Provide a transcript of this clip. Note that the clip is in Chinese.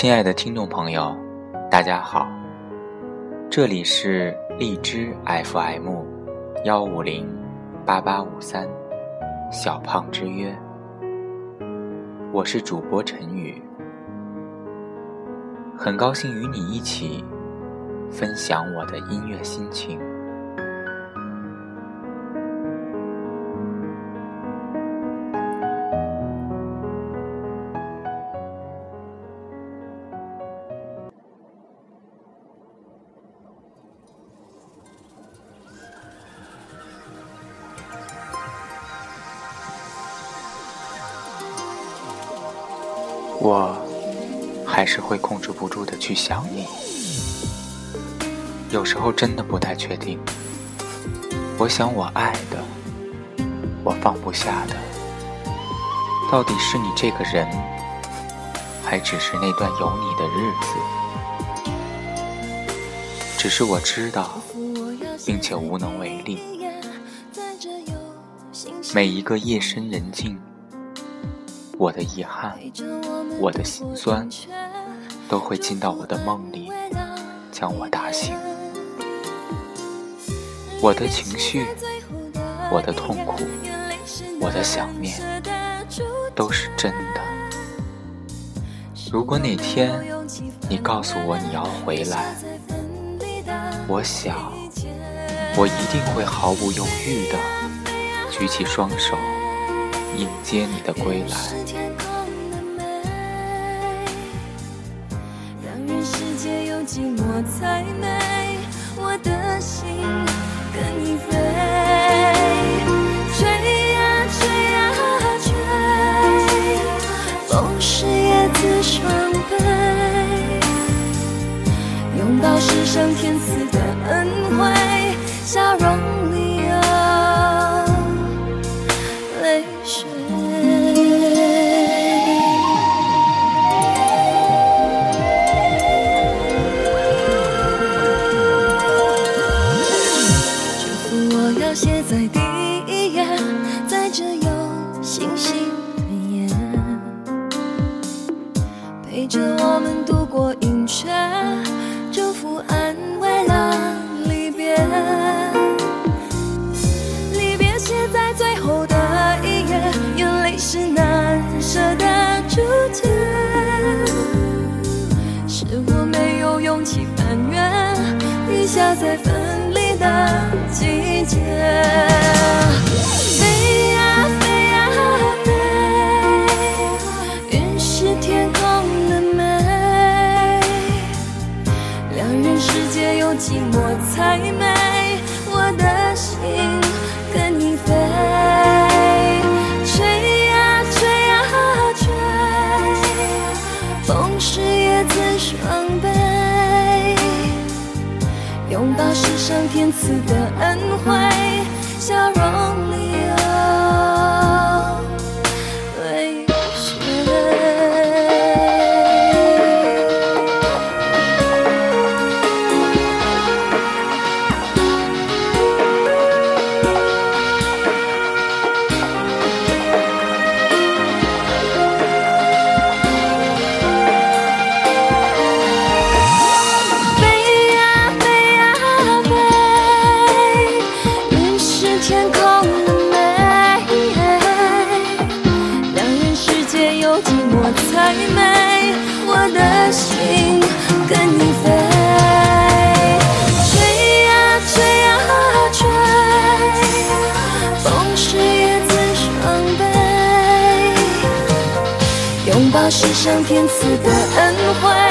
亲爱的听众朋友，大家好，这里是荔枝 FM 幺五零八八五三小胖之约，我是主播陈宇，很高兴与你一起分享我的音乐心情。我还是会控制不住的去想你，有时候真的不太确定。我想我爱的，我放不下的，到底是你这个人，还只是那段有你的日子？只是我知道，并且无能为力。每一个夜深人静。我的遗憾，我的心酸，都会进到我的梦里，将我打醒。我的情绪，我的痛苦，我的想念，都是真的。如果哪天你告诉我你要回来，我想，我一定会毫不犹豫的举起双手。迎接你的归来。让人世界有寂寞才美，我的心跟你飞，吹呀吹呀吹，风是叶子双倍，拥抱是上天赐的恩惠，笑容星星的眼，陪着我们度过阴缺，祝福安慰了离别。离别写在最后的一页，眼泪是难舍的注解，是我没有勇气翻阅，遗下在分离的季节。双倍。拥抱是上天赐的恩惠，笑容里太美，我的心跟你飞，追呀追呀追，风是夜最伤悲，拥抱是上天赐的恩惠。